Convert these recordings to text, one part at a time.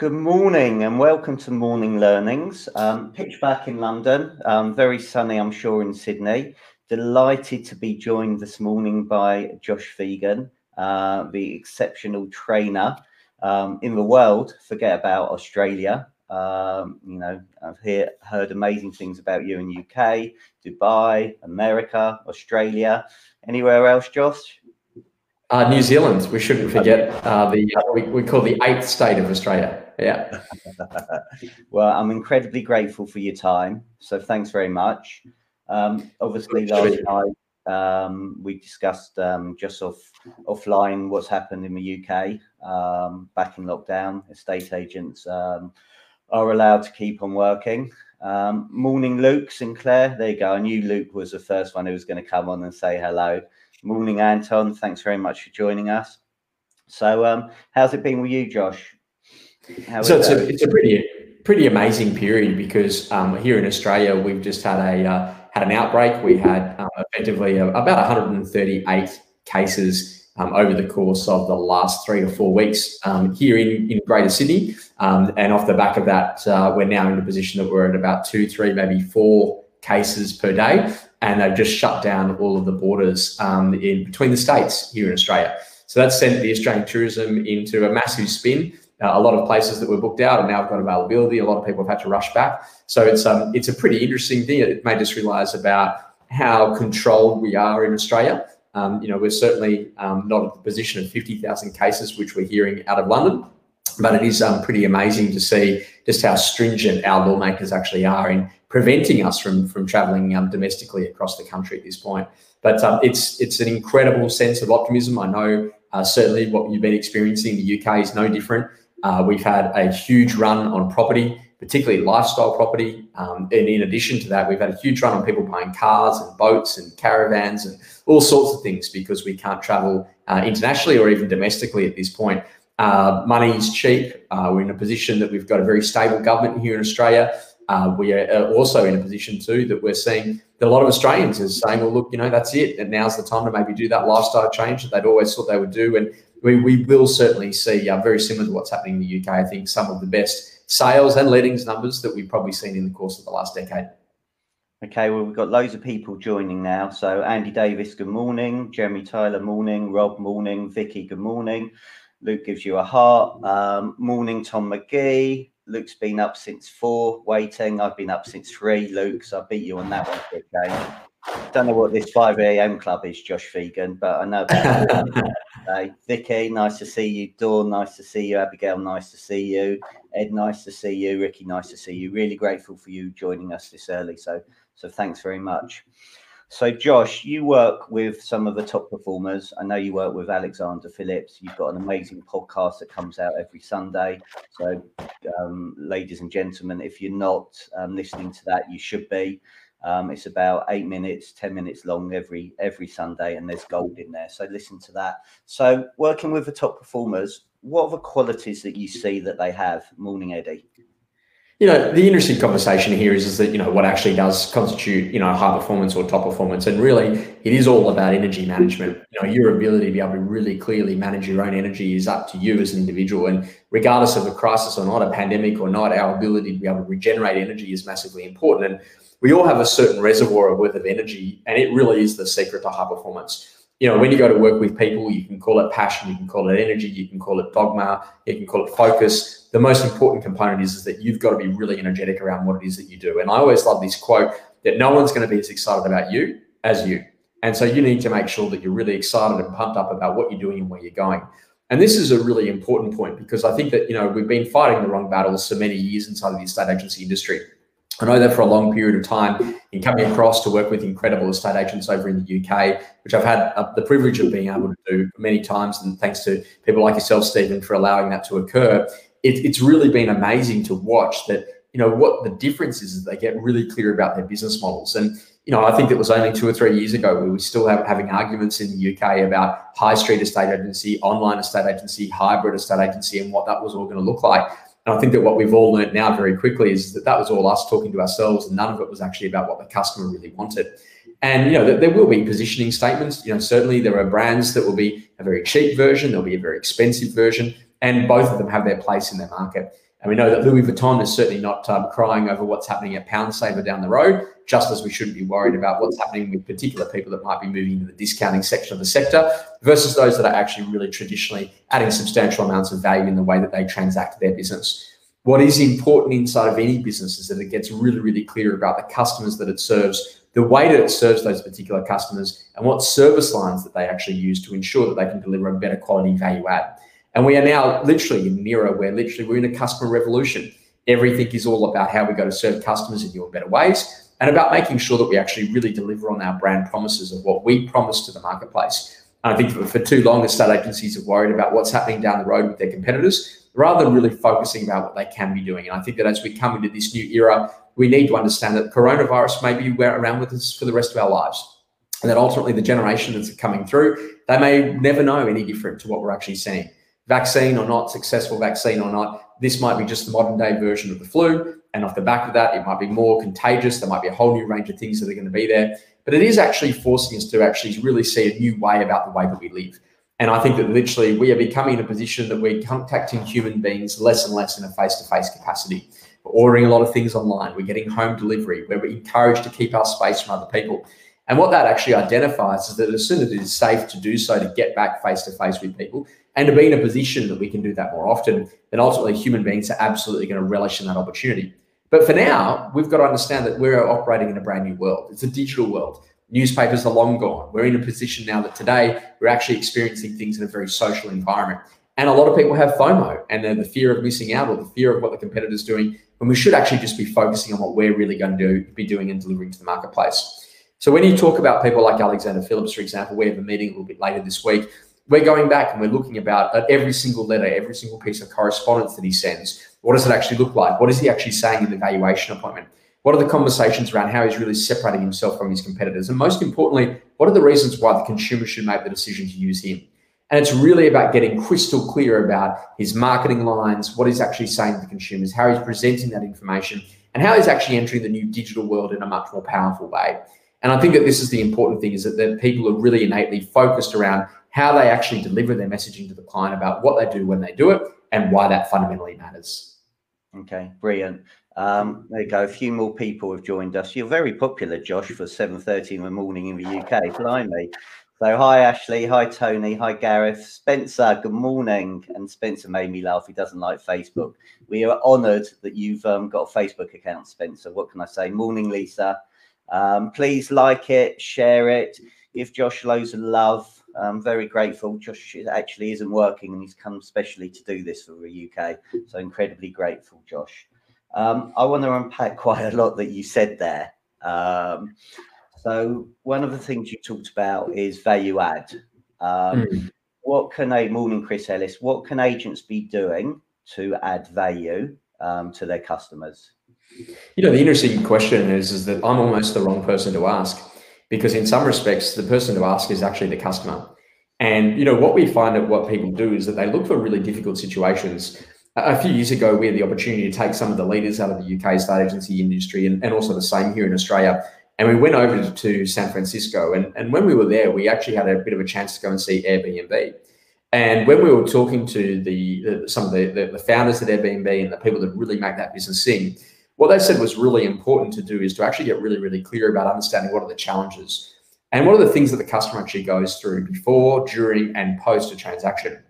Good morning and welcome to Morning Learnings. Um, pitch back in London, um, very sunny, I'm sure, in Sydney. Delighted to be joined this morning by Josh Phegan, uh, the exceptional trainer um, in the world. Forget about Australia. Um, you know, I've hear, heard amazing things about you in UK, Dubai, America, Australia. Anywhere else, Josh? Uh, New Zealand. We shouldn't forget uh, the uh, we, we call the eighth state of Australia. Yeah. well, I'm incredibly grateful for your time. So thanks very much. Um, obviously, last night um, we discussed um, just off offline what's happened in the UK um, back in lockdown. Estate agents um, are allowed to keep on working. Um, morning, Luke Sinclair. There you go. I knew Luke was the first one who was going to come on and say hello. Morning, Anton. Thanks very much for joining us. So, um, how's it been with you, Josh? How so it's a, it's a pretty pretty amazing period because um, here in Australia we've just had a uh, had an outbreak. We had uh, effectively about 138 cases um, over the course of the last three or four weeks um, here in, in Greater Sydney. Um, and off the back of that, uh, we're now in a position that we're at about two, three, maybe four cases per day. And they've just shut down all of the borders um, in between the states here in Australia. So that's sent the Australian tourism into a massive spin. Uh, a lot of places that were booked out and now have got availability. A lot of people have had to rush back. So it's um, it's a pretty interesting thing. It made us realise about how controlled we are in Australia. Um, you know, we're certainly um, not at the position of 50,000 cases, which we're hearing out of London, but it is um, pretty amazing to see just how stringent our lawmakers actually are in preventing us from from travelling um, domestically across the country at this point. But um, it's it's an incredible sense of optimism. I know uh, certainly what you've been experiencing in the UK is no different. Uh, we've had a huge run on property particularly lifestyle property. Um, and in addition to that, we've had a huge run on people buying cars and boats and caravans and all sorts of things because we can't travel uh, internationally or even domestically at this point. Uh, money is cheap. Uh, we're in a position that we've got a very stable government here in Australia. Uh, we are uh, also in a position too that we're seeing that a lot of Australians are saying, well, look, you know, that's it. And now's the time to maybe do that lifestyle change that they'd always thought they would do. And we, we will certainly see, uh, very similar to what's happening in the UK, I think some of the best sales and lettings numbers that we've probably seen in the course of the last decade. Okay, well, we've got loads of people joining now. So, Andy Davis, good morning. Jeremy Tyler, morning. Rob, morning. Vicky, good morning. Luke gives you a heart. Um, morning, Tom McGee. Luke's been up since four, waiting. I've been up since three, Luke, so I beat you on that one quick game. Don't know what this 5 a.m. club is, Josh Phegan, but I know about Vicky, nice to see you. Dawn, nice to see you. Abigail, nice to see you. Ed, nice to see you. Ricky, nice to see you. Really grateful for you joining us this early. So, so thanks very much. So, Josh, you work with some of the top performers. I know you work with Alexander Phillips. You've got an amazing podcast that comes out every Sunday. So, um, ladies and gentlemen, if you're not um, listening to that, you should be. Um, it's about eight minutes, ten minutes long every every Sunday, and there's gold in there. So listen to that. So working with the top performers, what are the qualities that you see that they have? Morning, Eddie. You know, the interesting conversation here is, is that, you know, what actually does constitute, you know, high performance or top performance. And really, it is all about energy management. You know, your ability to be able to really clearly manage your own energy is up to you as an individual. And regardless of a crisis or not, a pandemic or not, our ability to be able to regenerate energy is massively important. And we all have a certain reservoir worth of energy, and it really is the secret to high performance you know, when you go to work with people, you can call it passion, you can call it energy, you can call it dogma, you can call it focus. The most important component is, is that you've got to be really energetic around what it is that you do. And I always love this quote that no one's going to be as excited about you as you. And so you need to make sure that you're really excited and pumped up about what you're doing and where you're going. And this is a really important point because I think that, you know, we've been fighting the wrong battles for many years inside of the estate agency industry. I know that for a long period of time in coming across to work with incredible estate agents over in the UK, which I've had uh, the privilege of being able to do many times. And thanks to people like yourself, Stephen, for allowing that to occur. It, it's really been amazing to watch that, you know, what the difference is, is they get really clear about their business models. And, you know, I think it was only two or three years ago we were still have, having arguments in the UK about high street estate agency, online estate agency, hybrid estate agency, and what that was all going to look like. And I think that what we've all learned now very quickly is that that was all us talking to ourselves, and none of it was actually about what the customer really wanted. And you know, there will be positioning statements. You know, certainly there are brands that will be a very cheap version, there'll be a very expensive version. and both of them have their place in their market. And we know that Louis Vuitton is certainly not um, crying over what's happening at Pound Saver down the road, just as we shouldn't be worried about what's happening with particular people that might be moving into the discounting section of the sector versus those that are actually really traditionally adding substantial amounts of value in the way that they transact their business. What is important inside of any business is that it gets really, really clear about the customers that it serves, the way that it serves those particular customers, and what service lines that they actually use to ensure that they can deliver a better quality value add. And we are now literally in era where literally we're in a customer revolution. Everything is all about how we go to serve customers in new and better ways and about making sure that we actually really deliver on our brand promises of what we promise to the marketplace. And I think for, too long, estate agencies have worried about what's happening down the road with their competitors rather than really focusing about what they can be doing. And I think that as we come into this new era, we need to understand that coronavirus may be around with us for the rest of our lives. And that ultimately the generation that's coming through, they may never know any different to what we're actually seeing vaccine or not, successful vaccine or not, this might be just the modern day version of the flu. And off the back of that, it might be more contagious. There might be a whole new range of things that are going to be there. But it is actually forcing us to actually really see a new way about the way that we live. And I think that literally we are becoming in a position that we're contacting human beings less and less in a face to face capacity. We're ordering a lot of things online. We're getting home delivery. We're encouraged to keep our space from other people. And what that actually identifies is that as soon as it is safe to do so, to get back face to face with people, and to be in a position that we can do that more often, then ultimately human beings are absolutely going to relish in that opportunity. But for now, we've got to understand that we're operating in a brand new world. It's a digital world. Newspapers are long gone. We're in a position now that today we're actually experiencing things in a very social environment. And a lot of people have FOMO and the fear of missing out or the fear of what the competitor's doing. And we should actually just be focusing on what we're really going to do, be doing and delivering to the marketplace. So when you talk about people like Alexander Phillips, for example, we have a meeting a little bit later this week we're going back and we're looking about at every single letter, every single piece of correspondence that he sends. What does it actually look like? What is he actually saying in the valuation appointment? What are the conversations around how he's really separating himself from his competitors? And most importantly, what are the reasons why the consumer should make the decision to use him? And it's really about getting crystal clear about his marketing lines, what he's actually saying to the consumers, how he's presenting that information, and how he's actually entering the new digital world in a much more powerful way. And I think that this is the important thing is that, that people are really innately focused around how they actually deliver their messaging to the client about what they do when they do it and why that fundamentally matters. Okay, brilliant. Um, there you go. A few more people have joined us. You're very popular, Josh, for 7.30 in the morning in the UK. Blimey. So hi, Ashley. Hi, Tony. Hi, Gareth. Spencer, good morning. And Spencer made me laugh. He doesn't like Facebook. We are honoured that you've um, got a Facebook account, Spencer. What can I say? Morning, Lisa. Um, please like it, share it, give Josh loads of love. I'm very grateful. Josh actually isn't working and he's come specially to do this for the UK. So incredibly grateful, Josh. Um, I want to unpack quite a lot that you said there. Um, so one of the things you talked about is value add. Um, mm. What can a morning, Chris Ellis? What can agents be doing to add value um, to their customers? You know, the interesting question is is that I'm almost the wrong person to ask because in some respects, the person to ask is actually the customer. And you know what we find that what people do is that they look for really difficult situations. A few years ago, we had the opportunity to take some of the leaders out of the UK state agency industry, and, and also the same here in Australia. And we went over to San Francisco, and, and when we were there, we actually had a bit of a chance to go and see Airbnb. And when we were talking to the, the some of the, the, the founders at Airbnb and the people that really make that business sing, what they said was really important to do is to actually get really, really clear about understanding what are the challenges and what are the things that the customer actually goes through before, during, and post a transaction.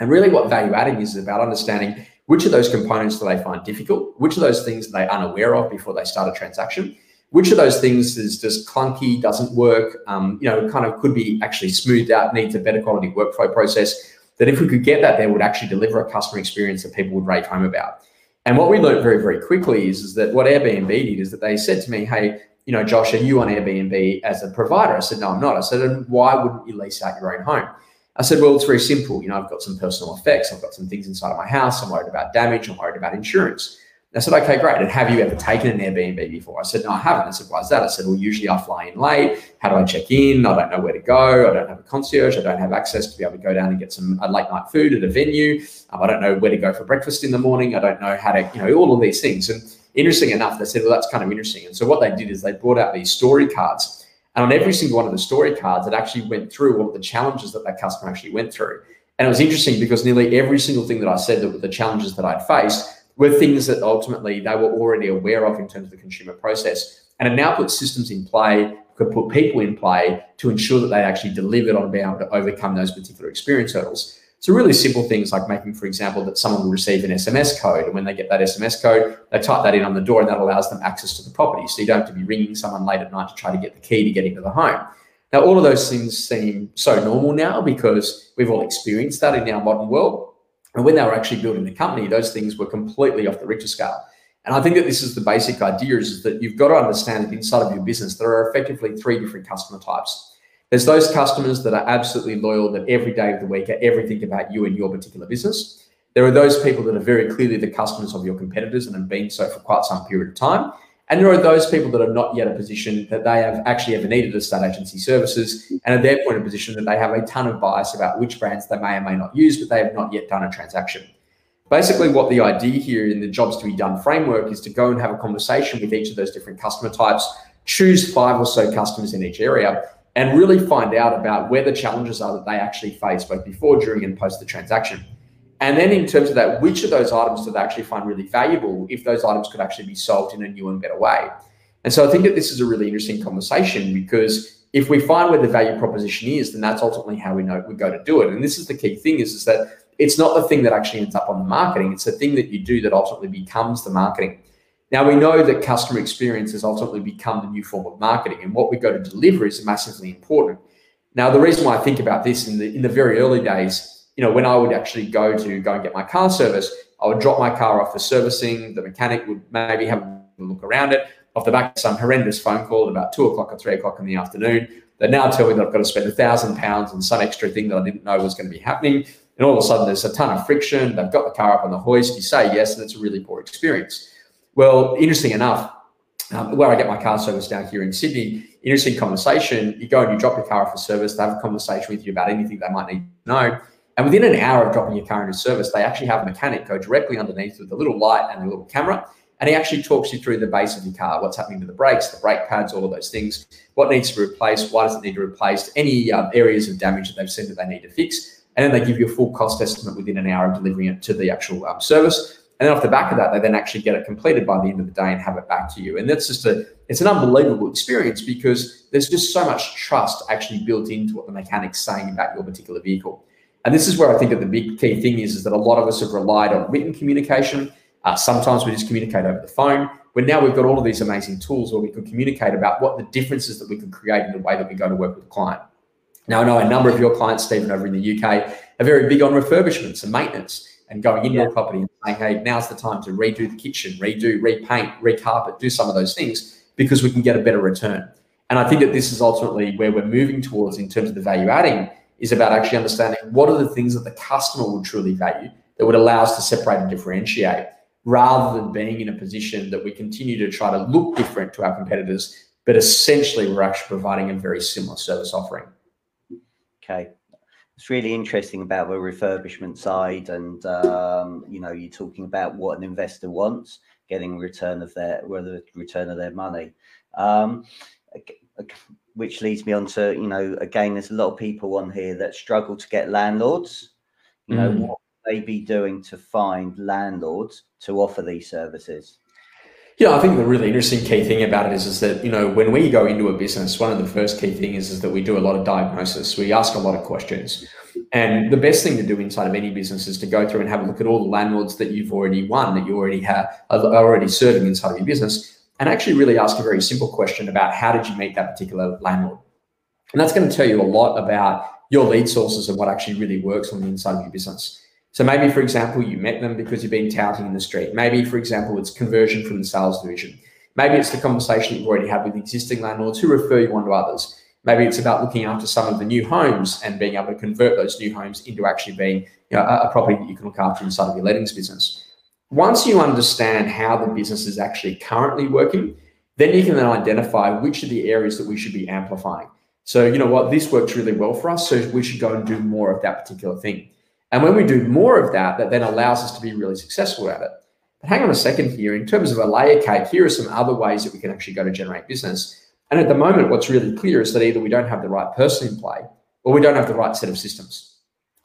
And really, what value adding is is about understanding which of those components do they find difficult, which of those things are they unaware of before they start a transaction, which of those things is just clunky, doesn't work, um, you know, kind of could be actually smoothed out, needs a better quality workflow process. That if we could get that, there would actually deliver a customer experience that people would rate home about. And what we learned very, very quickly is, is that what Airbnb did is that they said to me, hey, you know, Josh, are you on Airbnb as a provider? I said, no, I'm not. I said, and why wouldn't you lease out your own home? I said, well, it's very simple. You know, I've got some personal effects. I've got some things inside of my house. I'm worried about damage. I'm worried about insurance. I said, okay, great. And have you ever taken an Airbnb before? I said, no, I haven't. I said, why is that? I said, well, usually I fly in late. How do I check in? I don't know where to go. I don't have a concierge. I don't have access to be able to go down and get some late night food at a venue. Um, I don't know where to go for breakfast in the morning. I don't know how to, you know, all of these things. And interesting enough, they said, well, that's kind of interesting. And so what they did is they brought out these story cards. And on every single one of the story cards, it actually went through all of the challenges that that customer actually went through. And it was interesting because nearly every single thing that I said that were the challenges that I'd faced were things that ultimately they were already aware of in terms of the consumer process. And it now put systems in play, could put people in play to ensure that they actually delivered on being able to overcome those particular experience hurdles. So really simple things like making, for example, that someone will receive an SMS code, and when they get that SMS code, they type that in on the door, and that allows them access to the property. So you don't have to be ringing someone late at night to try to get the key to get into the home. Now, all of those things seem so normal now because we've all experienced that in our modern world. And when they were actually building the company, those things were completely off the Richter scale. And I think that this is the basic idea is, that you've got to understand that inside of your business, there are effectively three different customer types. There's those customers that are absolutely loyal that every day of the week are everything about you and your particular business. There are those people that are very clearly the customers of your competitors and have been so for quite some period of time. And there are those people that are not yet a position that they have actually ever needed estate agency services and at their point of position that they have a ton of bias about which brands they may or may not use, but they have not yet done a transaction. Basically, what the idea here in the jobs to be done framework is to go and have a conversation with each of those different customer types, choose five or so customers in each area, and really find out about where the challenges are that they actually face both before, during, and post the transaction. And then in terms of that, which of those items do they actually find really valuable if those items could actually be solved in a new and better way? And so I think that this is a really interesting conversation because if we find where the value proposition is, then that's ultimately how we know we go to do it. And this is the key thing is, is that it's not the thing that actually ends up on the marketing. It's the thing that you do that ultimately becomes the marketing. Now we know that customer experience has ultimately become the new form of marketing, and what we go to deliver is massively important. Now, the reason why I think about this in the in the very early days you know, when I would actually go to go and get my car service, I would drop my car off for servicing. The mechanic would maybe have a look around it. Off the back of some horrendous phone call at about two o'clock or three o'clock in the afternoon, they now tell me that I've got to spend a thousand pounds on some extra thing that I didn't know was going to be happening. And all of a sudden, there's a ton of friction. They've got the car up on the hoist. You say yes, and it's a really poor experience. Well, interesting enough, um, where I get my car service down here in Sydney, interesting conversation. You go and you drop your car off for service. They have a conversation with you about anything they might need to know. And within an hour of dropping your car into service, they actually have a mechanic go directly underneath with a little light and a little camera. And he actually talks you through the base of your car, what's happening to the brakes, the brake pads, all of those things, what needs to be replaced, why does it need to be replaced, any um, areas of damage that they've seen that they need to fix. And then they give you a full cost estimate within an hour of delivering it to the actual um, service. And then off the back of that, they then actually get it completed by the end of the day and have it back to you. And that's just a, it's an unbelievable experience because there's just so much trust actually built into what the mechanic's saying about your particular vehicle. And this is where I think that the big key thing is, is that a lot of us have relied on written communication. Uh, sometimes we just communicate over the phone. But now we've got all of these amazing tools where we can communicate about what the differences that we can create in the way that we go to work with a client. Now, I know a number of your clients, Stephen, over in the UK, are very big on refurbishments and maintenance and going into yeah. a property and saying, hey, now's the time to redo the kitchen, redo, repaint, recarpet, do some of those things because we can get a better return. And I think that this is ultimately where we're moving towards in terms of the value adding is about actually understanding what are the things that the customer would truly value that would allow us to separate and differentiate rather than being in a position that we continue to try to look different to our competitors, but essentially we're actually providing a very similar service offering. Okay. It's really interesting about the refurbishment side, and um, you know, you're talking about what an investor wants, getting return of their, whether return of their money. Um, which leads me on to you know again there's a lot of people on here that struggle to get landlords you know mm. what they be doing to find landlords to offer these services yeah, I think the really interesting key thing about it is, is that, you know, when we go into a business, one of the first key things is, is that we do a lot of diagnosis. We ask a lot of questions. And the best thing to do inside of any business is to go through and have a look at all the landlords that you've already won, that you already have, are already serving inside of your business and actually really ask a very simple question about how did you meet that particular landlord? And that's going to tell you a lot about your lead sources and what actually really works on the inside of your business. So maybe, for example, you met them because you've been touting in the street. Maybe, for example, it's conversion from the sales division. Maybe it's the conversation you've already had with existing landlords who refer you on to others. Maybe it's about looking after some of the new homes and being able to convert those new homes into actually being you know, a property that you can look after inside of your lettings business. Once you understand how the business is actually currently working, then you can then identify which are the areas that we should be amplifying. So, you know what, this works really well for us. So we should go and do more of that particular thing. And when we do more of that, that then allows us to be really successful at it. But hang on a second here. In terms of a layer cake, here are some other ways that we can actually go to generate business. And at the moment, what's really clear is that either we don't have the right person in play or we don't have the right set of systems.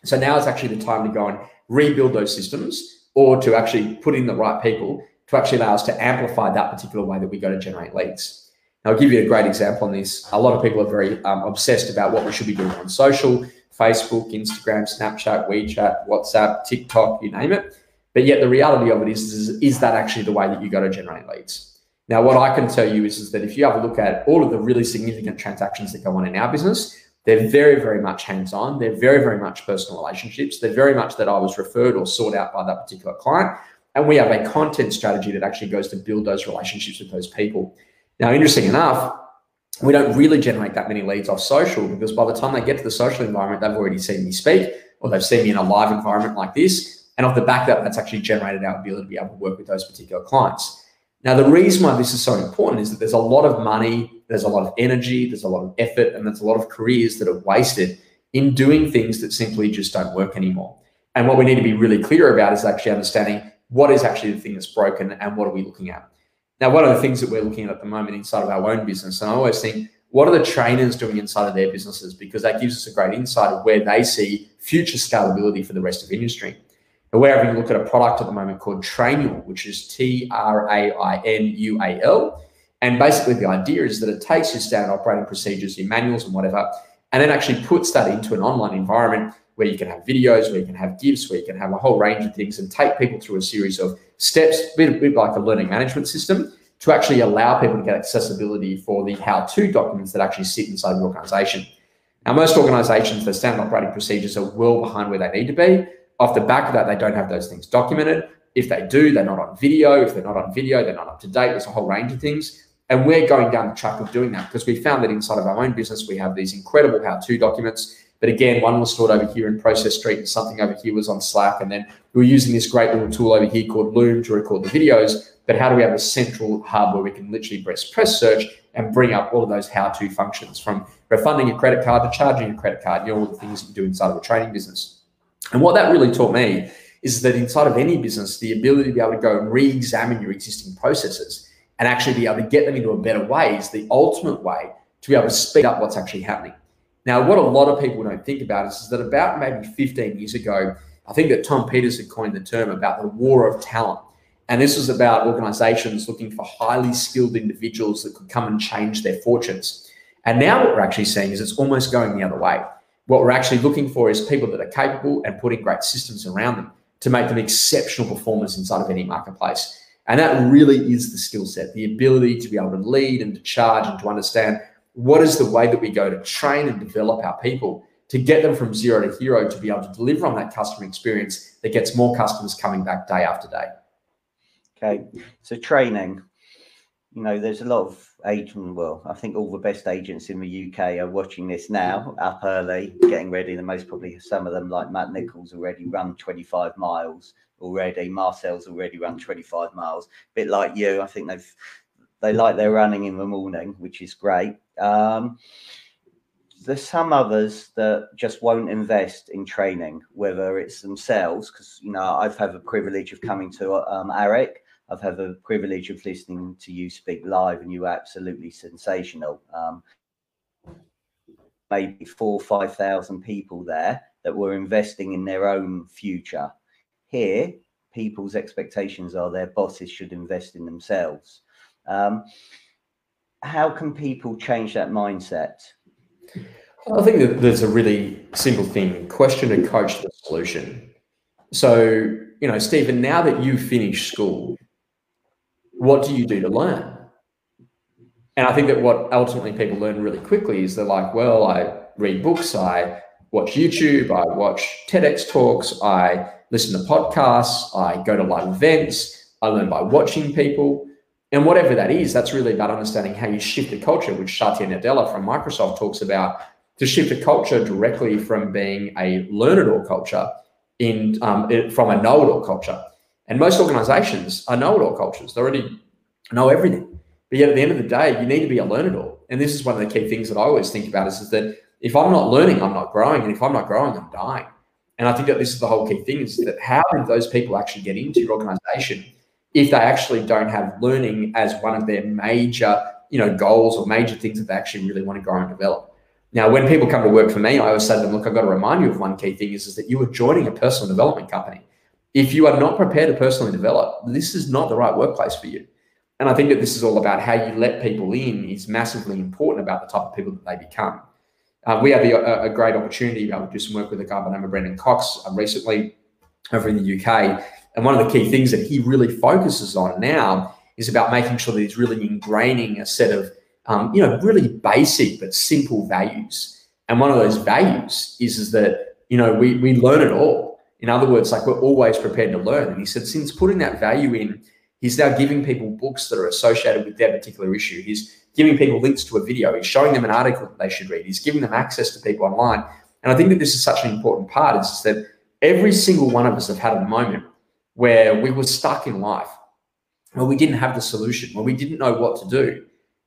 So now is actually the time to go and rebuild those systems or to actually put in the right people to actually allow us to amplify that particular way that we go to generate leads. Now, I'll give you a great example on this. A lot of people are very um, obsessed about what we should be doing on social Facebook, Instagram, Snapchat, WeChat, WhatsApp, TikTok, you name it. But yet, the reality of it is, is, is that actually the way that you go to generate leads? Now, what I can tell you is, is that if you have a look at all of the really significant transactions that go on in our business, they're very, very much hands on. They're very, very much personal relationships. They're very much that I was referred or sought out by that particular client. And we have a content strategy that actually goes to build those relationships with those people. Now, interesting enough, we don't really generate that many leads off social because by the time they get to the social environment, they've already seen me speak or they've seen me in a live environment like this. And off the back of that, that's actually generated our ability to be able to work with those particular clients. Now, the reason why this is so important is that there's a lot of money, there's a lot of energy, there's a lot of effort, and there's a lot of careers that are wasted in doing things that simply just don't work anymore. And what we need to be really clear about is actually understanding what is actually the thing that's broken and what are we looking at. Now, one of the things that we're looking at at the moment inside of our own business, and I always think, what are the trainers doing inside of their businesses? Because that gives us a great insight of where they see future scalability for the rest of industry. And we're having a look at a product at the moment called Trainual, which is T R A I N U A L. And basically, the idea is that it takes your standard operating procedures, your manuals, and whatever, and then actually puts that into an online environment where you can have videos, where you can have gifts, where you can have a whole range of things and take people through a series of steps, a bit, a bit like a learning management system, to actually allow people to get accessibility for the how to documents that actually sit inside the organization. Now, most organizations, their standard operating procedures are well behind where they need to be off the back of that, they don't have those things documented. If they do, they're not on video. If they're not on video, they're not up to date. There's a whole range of things. And we're going down the track of doing that because we found that inside of our own business, we have these incredible how to documents. But again, one was stored over here in Process Street and something over here was on Slack. And then we were using this great little tool over here called Loom to record the videos. But how do we have a central hub where we can literally press press search and bring up all of those how to functions from refunding your credit card to charging your credit card, you know, all the things you do inside of a training business. And what that really taught me is that inside of any business, the ability to be able to go and re-examine your existing processes and actually be able to get them into a better way is the ultimate way to be able to speed up what's actually happening. Now, what a lot of people don't think about is, is that about maybe 15 years ago, I think that Tom Peters had coined the term about the war of talent. And this was about organizations looking for highly skilled individuals that could come and change their fortunes. And now what we're actually seeing is it's almost going the other way. What we're actually looking for is people that are capable and putting great systems around them to make them exceptional performers inside of any marketplace. And that really is the skill set, the ability to be able to lead and to charge and to understand what is the way that we go to train and develop our people to get them from zero to hero to be able to deliver on that customer experience that gets more customers coming back day after day. Okay, so training, you know, there's a lot of agent. Well, I think all the best agents in the UK are watching this now, up early, getting ready. The most probably some of them, like Matt Nichols, already run 25 miles already. Marcel's already run 25 miles. A bit like you, I think they've they like their running in the morning, which is great. Um, there's some others that just won't invest in training, whether it's themselves, because you know I've had the privilege of coming to um, AREC I've had the privilege of listening to you speak live, and you are absolutely sensational. Um, maybe four, or five thousand people there that were investing in their own future. Here, people's expectations are their bosses should invest in themselves. Um, how can people change that mindset? I think that there's a really simple thing question and coach the solution. So, you know, Stephen, now that you've finished school, what do you do to learn? And I think that what ultimately people learn really quickly is they're like, well, I read books, I watch YouTube, I watch TEDx talks, I listen to podcasts, I go to live events, I learn by watching people. And whatever that is, that's really about understanding how you shift a culture, which Satya Nadella from Microsoft talks about to shift a culture directly from being a learn-it-all culture in um, from a know-it-all culture. And most organizations are know-it-all cultures. They already know everything. But yet at the end of the day, you need to be a learn-it-all. And this is one of the key things that I always think about is, is that if I'm not learning, I'm not growing. And if I'm not growing, I'm dying. And I think that this is the whole key thing is that how do those people actually get into your organization if they actually don't have learning as one of their major, you know, goals or major things that they actually really want to grow and develop? Now, when people come to work for me, I always say to them, look, I've got to remind you of one key thing is, is that you are joining a personal development company. If you are not prepared to personally develop, this is not the right workplace for you. And I think that this is all about how you let people in is massively important about the type of people that they become. Uh, we had a, a, great opportunity to be able to do some work with a guy by the name of Brendan Cox uh, recently over in the UK. And one of the key things that he really focuses on now is about making sure that he's really ingraining a set of, um, you know, really basic but simple values. And one of those values is, is that, you know, we, we learn it all. In other words, like we're always prepared to learn. And he said, since putting that value in, he's now giving people books that are associated with their particular issue. He's giving people links to a video. He's showing them an article that they should read. He's giving them access to people online. And I think that this is such an important part is that every single one of us have had a moment where we were stuck in life, where we didn't have the solution, where we didn't know what to do.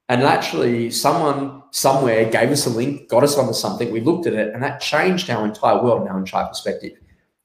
And actually, someone somewhere gave us a link, got us onto something, we looked at it, and that changed our entire world and our entire perspective.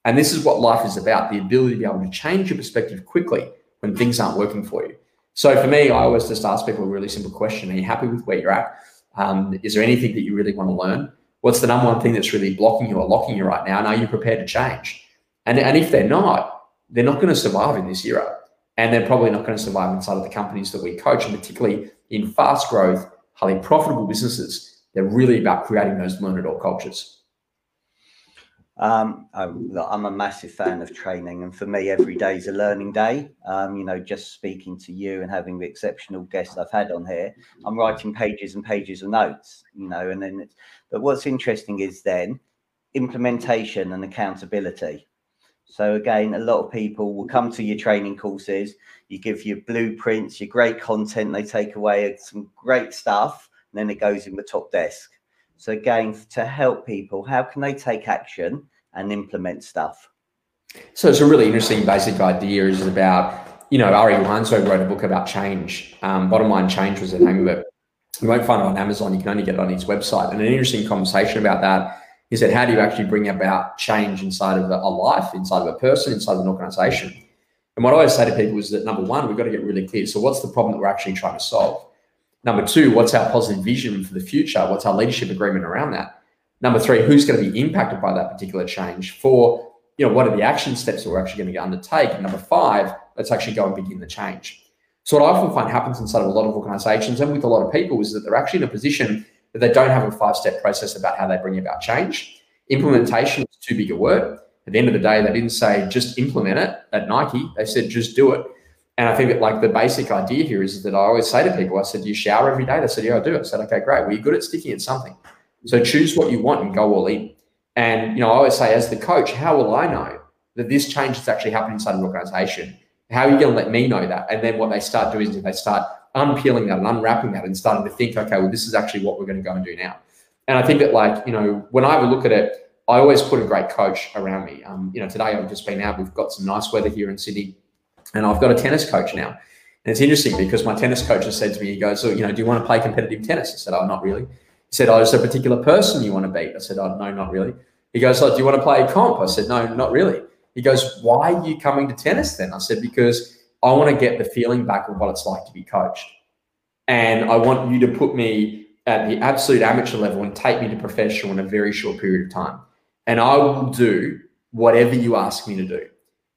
And this is what life is about the ability to be able to change your perspective quickly when things aren't working for you. So for me, I always just ask people a really simple question Are you happy with where you're at? Um, is there anything that you really want to learn? What's the number one thing that's really blocking you or locking you right now? And are you prepared to change? And, and if they're not, they're not going to survive in this era. And they're probably not going to survive inside of the companies that we coach, and particularly in fast growth, highly profitable businesses. They're really about creating those learn it all cultures. Um, I'm a massive fan of training, and for me, every day is a learning day. Um, you know, just speaking to you and having the exceptional guests I've had on here, I'm writing pages and pages of notes. You know, and then, but what's interesting is then implementation and accountability. So again, a lot of people will come to your training courses. You give your blueprints, your great content. They take away some great stuff, and then it goes in the top desk. So again, to help people, how can they take action and implement stuff? So it's a really interesting basic idea is about, you know, Ari Weinzweig wrote a book about change. Um, Bottom Line Change was the name of it. You won't find it on Amazon. You can only get it on his website. And an interesting conversation about that is that how do you actually bring about change inside of a life, inside of a person, inside of an organization? And what I always say to people is that number one, we've got to get really clear. So what's the problem that we're actually trying to solve? Number two, what's our positive vision for the future? What's our leadership agreement around that? Number three, who's going to be impacted by that particular change? Four, you know, what are the action steps that we're actually going to undertake? And number five, let's actually go and begin the change. So what I often find happens inside of a lot of organizations and with a lot of people is that they're actually in a position that they don't have a five-step process about how they bring about change. Implementation is too big a word. At the end of the day, they didn't say just implement it at Nike. They said just do it. And I think that like the basic idea here is that I always say to people, I said, you shower every day? They said, yeah, I do. I said, okay, great. Well, you're good at sticking at something. So choose what you want and go all in. And, you know, I always say as the coach, how will I know that this change is actually happening inside an organization? How are you going to let me know that? And then what they start doing is they start unpeeling that and unwrapping that and starting to think, okay, well, this is actually what we're going to go and do now. And I think that like, you know, when I look at it, I always put a great coach around me. Um, you know, today I've just been out, we've got some nice weather here in Sydney and I've got a tennis coach now. And it's interesting because my tennis coach has said to me, he goes, so, you know, do you want to play competitive tennis? I said, oh, not really. He said, oh, is there a particular person you want to beat? I said, oh, no, not really. He goes, oh, do you want to play comp? I said, no, not really. He goes, why are you coming to tennis then? I said, because I want to get the feeling back of what it's like to be coached. And I want you to put me at the absolute amateur level and take me to professional in a very short period of time. And I will do whatever you ask me to do.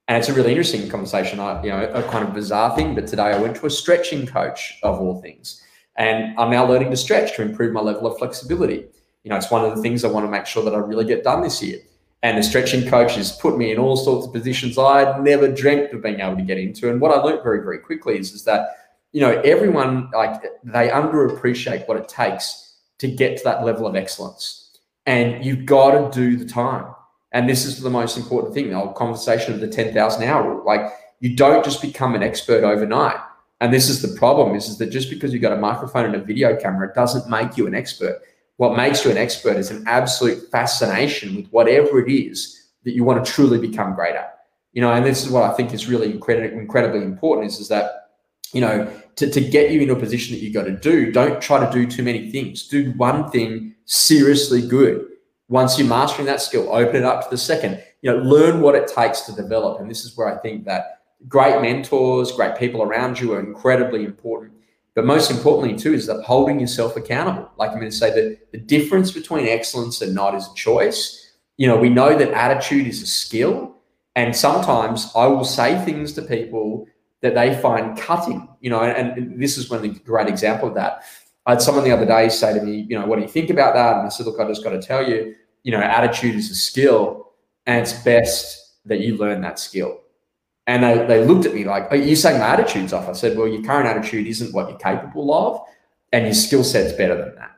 And it's a really interesting conversation. I, you know, a kind of bizarre thing, but today I went to a stretching coach of all things, and I'm now learning to stretch to improve my level of flexibility. You know, it's one of the things I want to make sure that I really get done this year. And the stretching coach has put me in all sorts of positions I'd never dreamt of being able to get into. And what I learned very, very quickly is, is that, you know, everyone like they underappreciate what it takes to get to that level of excellence. And you've got to do the time. And this is the most important thing, the whole conversation of the 10,000 hour rule. Like you don't just become an expert overnight. And this is the problem is, is that just because you've got a microphone and a video camera, it doesn't make you an expert. What makes you an expert is an absolute fascination with whatever it is that you want to truly become great at. You know, and this is what I think is really incredibly, incredibly important is, is that, you know, to, to get you into a position that you've got to do, don't try to do too many things. Do one thing seriously good once you're mastering that skill, open it up to the second. You know, learn what it takes to develop. And this is where I think that great mentors, great people around you are incredibly important. But most importantly, too, is that holding yourself accountable. Like I'm going to say that the difference between excellence and not is a choice. You know, we know that attitude is a skill. And sometimes I will say things to people that they find cutting, you know, and, and this is one great example of that. I had someone the other day say to me, you know, what do you think about that? And I said, look, I just got to tell you, you know, attitude is a skill and it's best that you learn that skill. And they, they looked at me like, Are you saying my attitude's off? I said, Well, your current attitude isn't what you're capable of, and your skill set's better than that.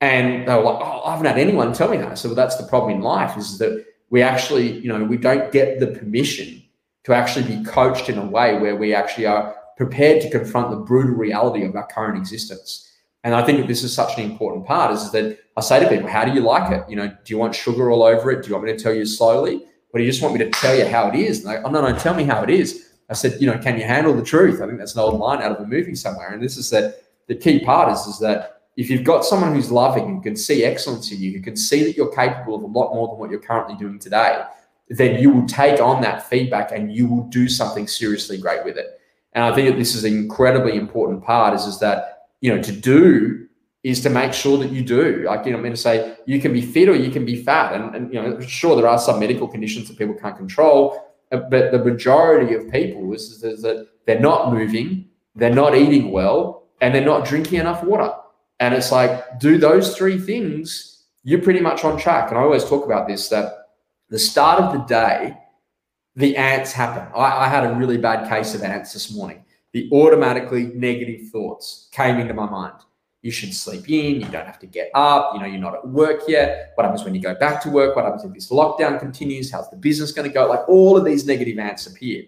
And they were like, Oh, I haven't had anyone tell me that. Said, Well, that's the problem in life is that we actually, you know, we don't get the permission to actually be coached in a way where we actually are prepared to confront the brutal reality of our current existence. And I think that this is such an important part is that I say to people, how do you like it? You know, do you want sugar all over it? Do you want me to tell you slowly? But you just want me to tell you how it is. And oh, no, no, tell me how it is. I said, you know, can you handle the truth? I think that's an old line out of a movie somewhere. And this is that the key part is, is that if you've got someone who's loving, who can see excellence in you, who can see that you're capable of a lot more than what you're currently doing today, then you will take on that feedback and you will do something seriously great with it. And I think that this is an incredibly important part is, is that, you know, to do is to make sure that you do. Like, you know, I'm going to say you can be fit or you can be fat. And, and, you know, sure, there are some medical conditions that people can't control, uh, but the majority of people is, is that they're not moving, they're not eating well, and they're not drinking enough water. And it's like, do those three things, you're pretty much on track. And I always talk about this that the start of the day, the ants happen. I, I had a really bad case of ants this morning. The automatically negative thoughts came into my mind you should sleep in, you don't have to get up, you know, you're not at work yet. What happens when you go back to work? What happens if this lockdown continues? How's the business going to go? Like all of these negative ants appeared.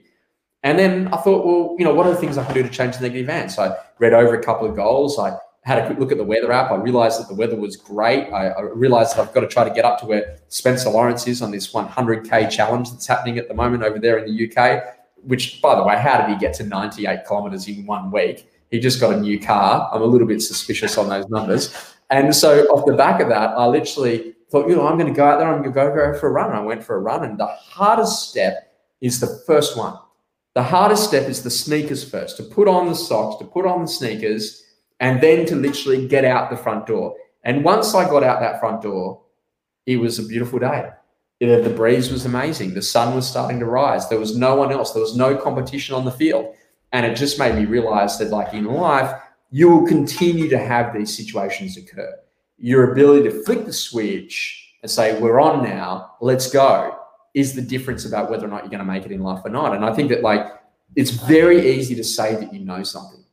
And then I thought, well, you know, what are the things I can do to change the negative ants? So I read over a couple of goals. I had a quick look at the weather app. I realized that the weather was great. I, I realized that I've got to try to get up to where Spencer Lawrence is on this 100K challenge that's happening at the moment over there in the UK, which, by the way, how did he get to 98 kilometers in one week? He just got a new car. I'm a little bit suspicious on those numbers. And so off the back of that, I literally thought, you know, I'm going to go out there. I'm going to go go for a run. I went for a run. And the hardest step is the first one. The hardest step is the sneakers first, to put on the socks, to put on the sneakers, and then to literally get out the front door. And once I got out that front door, it was a beautiful day. The breeze was amazing. The sun was starting to rise. There was no one else. There was no competition on the field. And it just made me realize that, like in life, you will continue to have these situations occur. Your ability to flick the switch and say, We're on now, let's go, is the difference about whether or not you're going to make it in life or not. And I think that, like, it's very easy to say that you know something,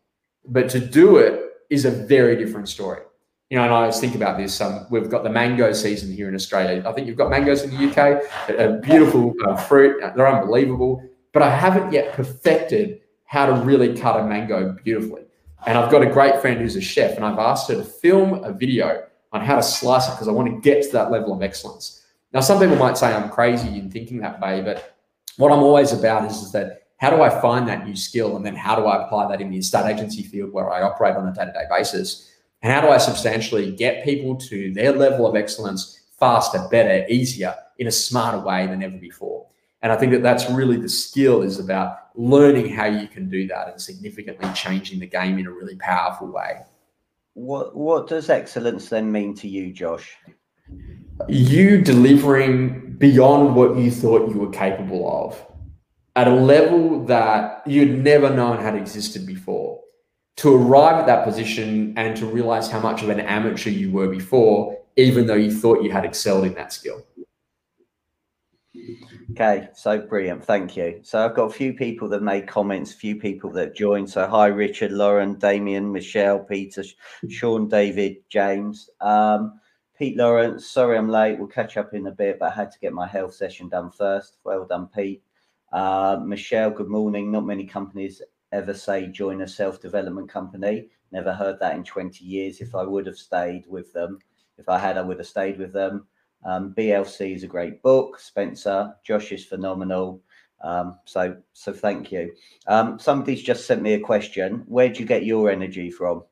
but to do it is a very different story. You know, and I always think about this. Um, we've got the mango season here in Australia. I think you've got mangoes in the UK, a, beautiful uh, fruit. They're unbelievable, but I haven't yet perfected how to really cut a mango beautifully. And I've got a great friend who's a chef, and I've asked her to film a video on how to slice it because I want to get to that level of excellence. Now, some people might say I'm crazy in thinking that way, but what I'm always about is, is that how do I find that new skill and then how do I apply that in the estate agency field where I operate on a day to day basis? And how do I substantially get people to their level of excellence faster, better, easier, in a smarter way than ever before? And I think that that's really the skill is about learning how you can do that and significantly changing the game in a really powerful way. What what does excellence then mean to you, Josh? You delivering beyond what you thought you were capable of at a level that you'd never known had existed before. To arrive at that position and to realize how much of an amateur you were before, even though you thought you had excelled in that skill. Okay, so brilliant. Thank you. So I've got a few people that made comments, a few people that joined. So hi, Richard, Lauren, Damien, Michelle, Peter, Sean, David, James. Um, Pete Lawrence, sorry I'm late. We'll catch up in a bit, but I had to get my health session done first. Well done, Pete. Uh, Michelle, good morning. Not many companies ever say join a self development company. Never heard that in 20 years. If I would have stayed with them, if I had, I would have stayed with them. Um, BLC is a great book. Spencer, Josh is phenomenal. Um, so, so thank you. Um, somebody's just sent me a question. Where do you get your energy from?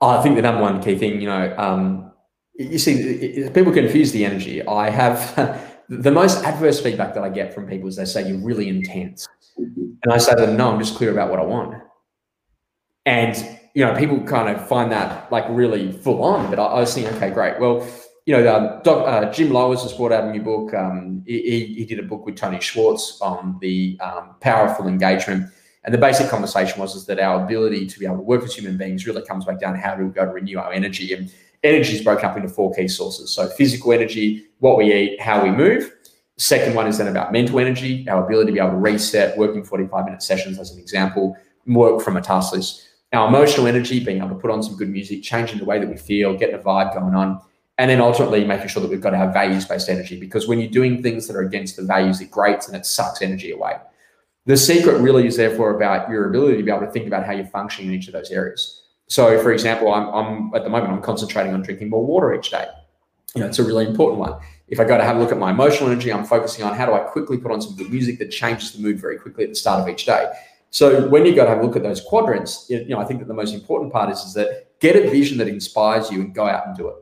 Oh, I think the number one key thing, you know, um, you see, people confuse the energy. I have the most adverse feedback that I get from people is they say you're really intense, and I say to them, no, I'm just clear about what I want. And you know, people kind of find that like really full on. But I, I was thinking, okay, great. Well, you know, um, Doc, uh, Jim Loehr's has brought out a new book. Um, he, he, did a book with Tony Schwartz on the um, powerful engagement. And the basic conversation was is that our ability to be able to work as human beings really comes back down to how do we go to renew our energy. And energy is broken up into four key sources. So physical energy, what we eat, how we move. Second one is then about mental energy, our ability to be able to reset, working 45 minute sessions as an example, work from a task list. Our emotional energy, being able to put on some good music, changing the way that we feel, getting a vibe going on. And then ultimately making sure that we've got our values based energy. Because when you're doing things that are against the values, it grates and it sucks energy away. The secret really is therefore about your ability to be able to think about how you're functioning in each of those areas. So, for example, I'm, I'm at the moment I'm concentrating on drinking more water each day. You know, it's a really important one. If I go to have a look at my emotional energy, I'm focusing on how do I quickly put on some good music that changes the mood very quickly at the start of each day. So when you go to have a look at those quadrants, you know, I think that the most important part is, is that get a vision that inspires you and go out and do it.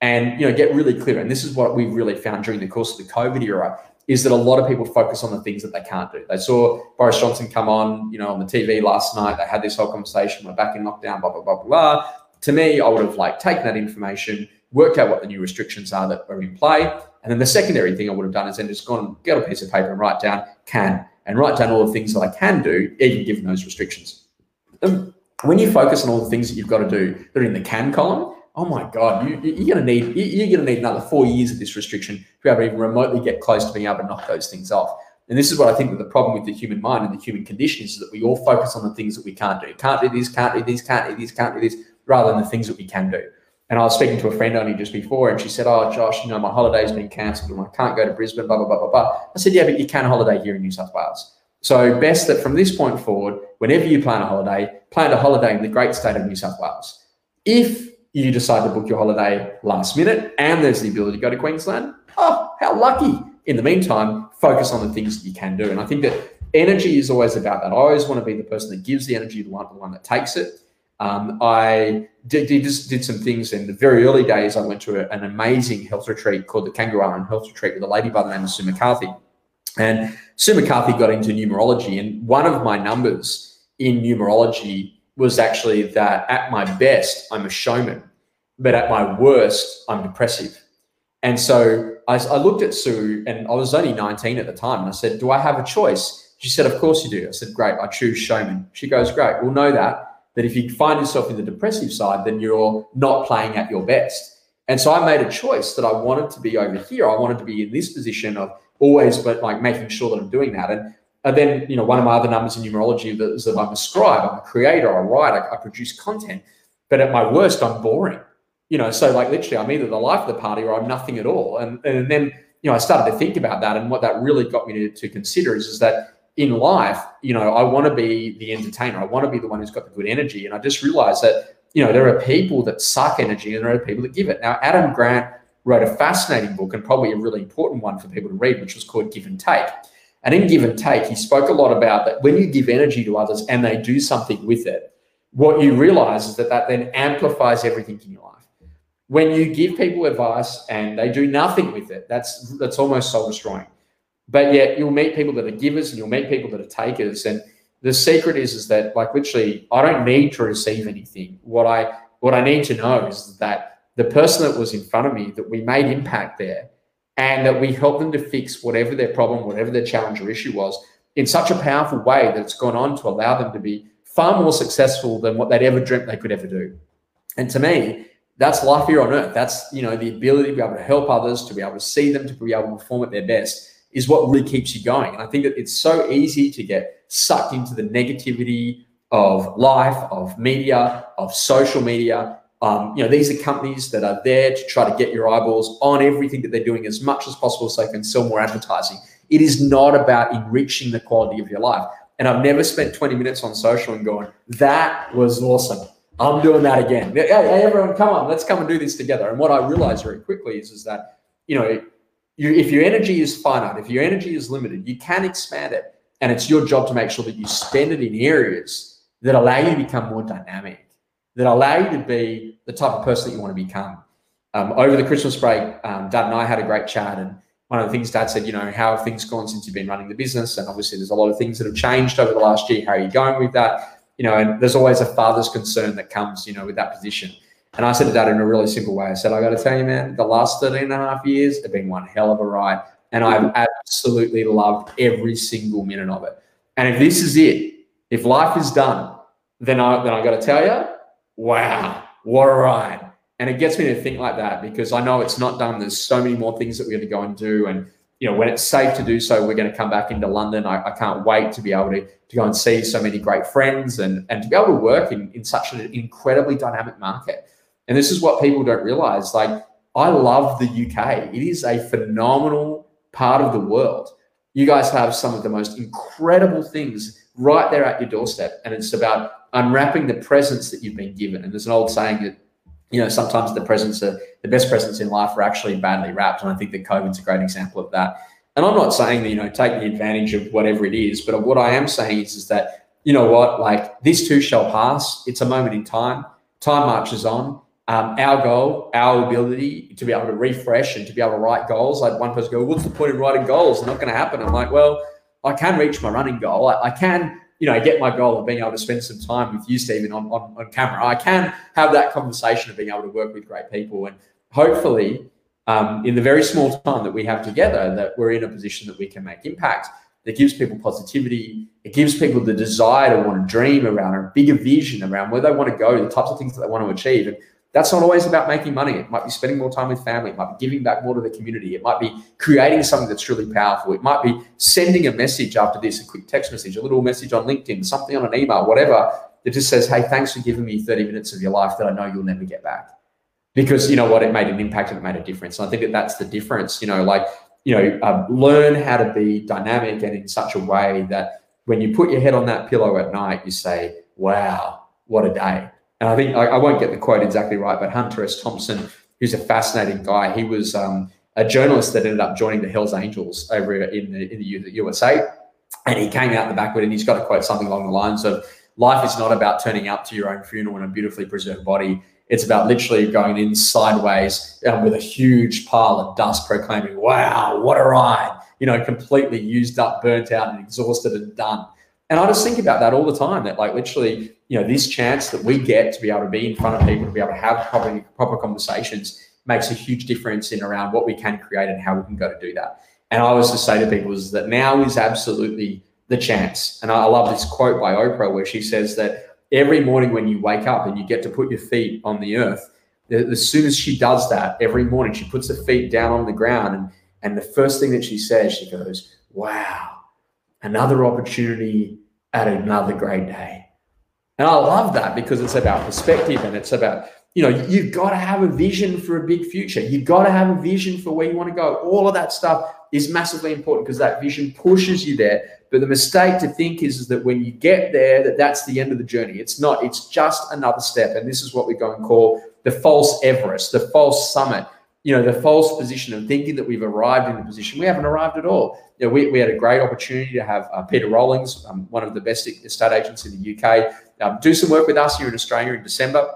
And you know, get really clear. And this is what we've really found during the course of the COVID era is that a lot of people focus on the things that they can't do. They saw Boris Johnson come on, you know, on the TV last night. They had this whole conversation. We're back in lockdown. Blah blah blah blah. blah. To me, I would have like taken that information, worked out what the new restrictions are that are in play, and then the secondary thing I would have done is then just gone get a piece of paper and write down can and write down all the things that I can do, even given those restrictions. Um, when you focus on all the things that you've got to do that are in the can column, oh my god, you, are going to need you're going to need another four years of this restriction to be able to even remotely get close to being able to knock those things off. And this is what I think that the problem with the human mind and the human condition is, is that we all focus on the things that we can't do. Can't do this, can't do this, can't do this, can't do this, rather than the things that we can do. And I was speaking to a friend only just before, and she said, "Oh, Josh, you know, my holiday's been cancelled, and I can't go to Brisbane." Blah blah blah blah blah. I said, "Yeah, but you can holiday here in New South Wales. So best that from this point forward, whenever you plan a holiday, plan a holiday in the great state of New South Wales. If you decide to book your holiday last minute and there's the ability to go to Queensland, oh, how lucky. In the meantime, focus on the things that you can do. And I think that energy is always about that. I always want to be the person that gives the energy, the one, the one that takes it. Um, I did, did, did some things in the very early days. I went to a, an amazing health retreat called the Kangaroo Island Health Retreat with a lady by the name of Sue McCarthy. And Sue McCarthy got into numerology. And one of my numbers in numerology was actually that at my best, I'm a showman, but at my worst, I'm depressive. And so I, I, looked at Sue, and I was only 19 at the time. And I said, Do I have a choice? She said, Of course you do. I said, Great, I choose showman. She goes, Great, we'll know that. That if you find yourself in the depressive side, then you're not playing at your best. And so I made a choice that I wanted to be over here. I wanted to be in this position of always, but like making sure that I'm doing that. And, and then, you know, one of my other numbers in numerology is that I'm a scribe, I'm a creator, I write, I, I produce content. But at my worst, I'm boring. You know, so like literally, I'm either the life of the party or I'm nothing at all. And and then, you know, I started to think about that, and what that really got me to, to consider is, is that in life, you know, I want to be the entertainer. I want to be the one who's got the good energy. And I just realized that, you know, there are people that suck energy and there are people that give it. Now, Adam Grant wrote a fascinating book and probably a really important one for people to read, which was called Give and Take. And in Give and Take, he spoke a lot about that when you give energy to others and they do something with it, what you realize is that that then amplifies everything in your life. When you give people advice and they do nothing with it, that's that's almost soul destroying. But yet you'll meet people that are givers and you'll meet people that are takers. And the secret is is that like literally, I don't need to receive anything. What I what I need to know is that the person that was in front of me, that we made impact there and that we helped them to fix whatever their problem, whatever their challenge or issue was in such a powerful way that it's gone on to allow them to be far more successful than what they'd ever dreamt they could ever do. And to me, that's life here on earth. That's, you know, the ability to be able to help others, to be able to see them, to be able to perform at their best is what really keeps you going. And I think that it's so easy to get sucked into the negativity of life, of media, of social media, um, you know, these are companies that are there to try to get your eyeballs on everything that they're doing as much as possible so they can sell more advertising. It is not about enriching the quality of your life. And I've never spent 20 minutes on social and going, that was awesome. I'm doing that again. Hey, everyone, come on, let's come and do this together. And what I realized very quickly is, is that, you know, you, if your energy is finite, if your energy is limited, you can expand it. And it's your job to make sure that you spend it in areas that allow you to become more dynamic that allow you to be the type of person that you want to become. Um, over the Christmas break, um, Dad and I had a great chat, and one of the things Dad said, you know, how have things gone since you've been running the business? And obviously, there's a lot of things that have changed over the last year. How are you going with that? You know, and there's always a father's concern that comes, you know, with that position. And I said to dad in a really simple way. I said, I got to tell you, man, the last 13 and a half years have been one hell of a ride. And I've mm-hmm. absolutely loved every single minute of it. And if this is it, if life is done, then I then I got to tell you, wow, what a ride! And it gets me to think like that because I know it's not done. There's so many more things that we're going to go and do, and you know when it's safe to do so, we're going to come back into London. I, I can't wait to be able to to go and see so many great friends and and to be able to work in in such an incredibly dynamic market. And this is what people don't realize. Like I love the UK. It is a phenomenal part of the world. You guys have some of the most incredible things right there at your doorstep. And it's about unwrapping the presents that you've been given. And there's an old saying that, you know, sometimes the presents are the best presents in life are actually badly wrapped. And I think that COVID's a great example of that. And I'm not saying that, you know, take the advantage of whatever it is, but what I am saying is, is that, you know what, like this too shall pass. It's a moment in time. Time marches on. Um, our goal, our ability to be able to refresh and to be able to write goals. Like one person go, what's the point of writing goals? It's not going to happen. I'm like, well, I can reach my running goal. I, I, can, you know, get my goal of being able to spend some time with you, Stephen, on, on, on camera. I can have that conversation of being able to work with great people. And hopefully, um, in the very small time that we have together, that we're in a position that we can make impact. That gives people positivity. It gives people the desire to want to dream around a bigger vision around where they want to go, the types of things that they want to achieve. And that's not always about making money. It might be spending more time with family. It might be giving back more to the community. It might be creating something that's really powerful. It might be sending a message after this, a quick text message, a little message on LinkedIn, something on an email, whatever, that just says, hey, thanks for giving me 30 minutes of your life that I know you'll never get back. Because you know what? It made an impact and it made a difference. And I think that that's the difference. You know, like, you know, uh, learn how to be dynamic and in such a way that when you put your head on that pillow at night, you say, wow, what a day and I think I, I, won't get the quote exactly right, but Hunter S. Thompson, who's a fascinating guy, he was um, a journalist that ended up joining the Hell's Angels over in the, in the USA. And he came out the back and he's got to quote something along the lines of life is not about turning up to your own funeral in a beautifully preserved body. It's about literally going in sideways um, with a huge pile of dust proclaiming, wow, what a ride. You know, completely used up, burnt out, and exhausted and done. And I just think about that all the time that, like, literally, you know, this chance that we get to be able to be in front of people, to be able to have proper, proper conversations makes a huge difference in around what we can create and how we can go to do that. And I always just say to people is that now is absolutely the chance. And I love this quote by Oprah where she says that every morning when you wake up and you get to put your feet on the earth, as soon as she does that every morning, she puts her feet down on the ground. And, and the first thing that she says, she goes, wow, another opportunity at another great day. And I love that because it's about perspective and it's about, you know, you've got to have a vision for a big future. You've got to have a vision for where you want to go. All of that stuff is massively important because that vision pushes you there. But the mistake to think is, is that when you get there, that that's the end of the journey. It's not, it's just another step. And this is what we go and call the false Everest, the false summit you know, the false position of thinking that we've arrived in the position. We haven't arrived at all. You know, we, we had a great opportunity to have uh, Peter Rollings, um, one of the best estate agents in the UK, um, do some work with us here in Australia in December.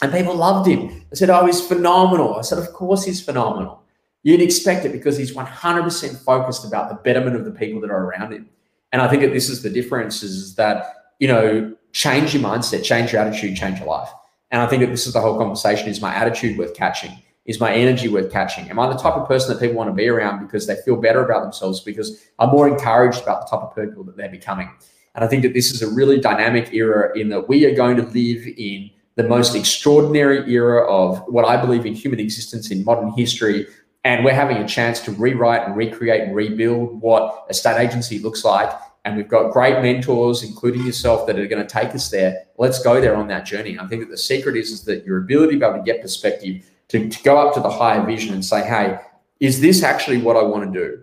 And people loved him. They said, oh, he's phenomenal. I said, of course he's phenomenal. You'd expect it because he's 100% focused about the betterment of the people that are around him. And I think that this is the difference is that, you know, change your mindset, change your attitude, change your life. And I think that this is the whole conversation is my attitude worth catching? Is my energy worth catching? Am I the type of person that people want to be around because they feel better about themselves because I'm more encouraged about the type of people that they're becoming? And I think that this is a really dynamic era in that we are going to live in the most extraordinary era of what I believe in human existence in modern history. And we're having a chance to rewrite and recreate and rebuild what a state agency looks like. And we've got great mentors, including yourself, that are going to take us there. Let's go there on that journey. I think that the secret is, is that your ability to be able to get perspective to, to go up to the higher vision and say, hey, is this actually what I want to do?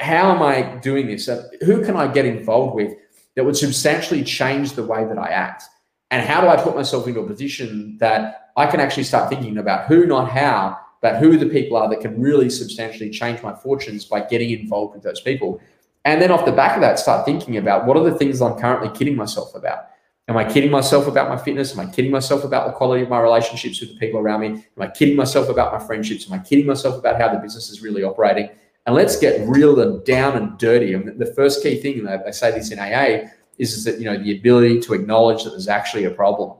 How am I doing this? Who can I get involved with that would substantially change the way that I act? And how do I put myself into a position that I can actually start thinking about who, not how, but who the people are that can really substantially change my fortunes by getting involved with those people? And then off the back of that, start thinking about what are the things I'm currently kidding myself about? Am I kidding myself about my fitness? Am I kidding myself about the quality of my relationships with the people around me? Am I kidding myself about my friendships? Am I kidding myself about how the business is really operating? And let's get real and down and dirty. And the first key thing, and they say this in AA, is that you know the ability to acknowledge that there's actually a problem,